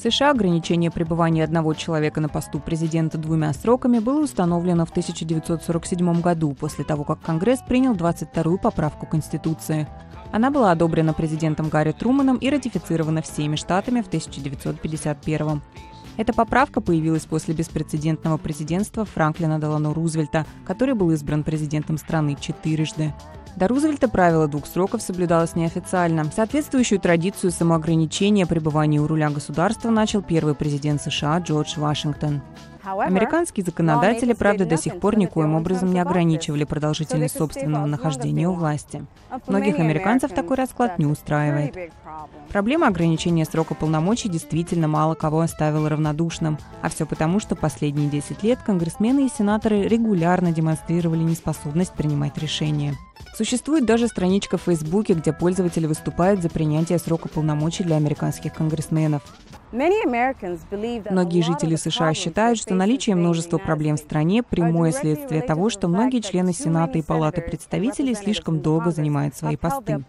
США ограничение пребывания одного человека на посту президента двумя сроками было установлено в 1947 году, после того, как Конгресс принял 22-ю поправку Конституции. Она была одобрена президентом Гарри Труманом и ратифицирована всеми штатами в 1951 эта поправка появилась после беспрецедентного президентства Франклина Делано Рузвельта, который был избран президентом страны четырежды. До Рузвельта правило двух сроков соблюдалось неофициально. Соответствующую традицию самоограничения пребывания у руля государства начал первый президент США Джордж Вашингтон. Американские законодатели, правда, до сих пор никоим образом не ограничивали продолжительность собственного нахождения у власти. Многих американцев такой расклад не устраивает. Проблема ограничения срока полномочий действительно мало кого оставила равнодушным. А все потому, что последние 10 лет конгрессмены и сенаторы регулярно демонстрировали неспособность принимать решения. Существует даже страничка в Фейсбуке, где пользователи выступают за принятие срока полномочий для американских конгрессменов. Многие жители США считают, что наличие множества проблем в стране – прямое следствие того, что многие члены Сената и Палаты представителей слишком долго занимают свои посты.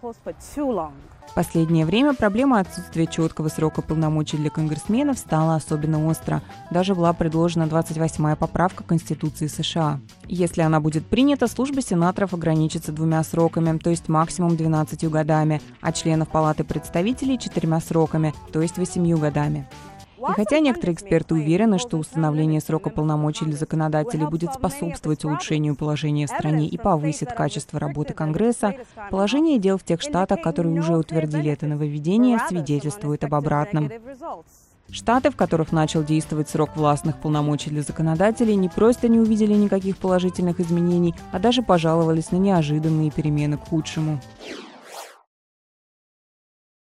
Последнее время проблема отсутствия четкого срока полномочий для конгрессменов стала особенно остро. Даже была предложена 28-я поправка Конституции США. Если она будет принята, служба сенаторов ограничится двумя сроками, то есть максимум 12 годами, а членов Палаты представителей – четырьмя сроками, то есть 8 годами. И хотя некоторые эксперты уверены, что установление срока полномочий для законодателей будет способствовать улучшению положения в стране и повысит качество работы Конгресса, положение дел в тех штатах, которые уже утвердили это нововведение, свидетельствует об обратном. Штаты, в которых начал действовать срок властных полномочий для законодателей, не просто не увидели никаких положительных изменений, а даже пожаловались на неожиданные перемены к худшему.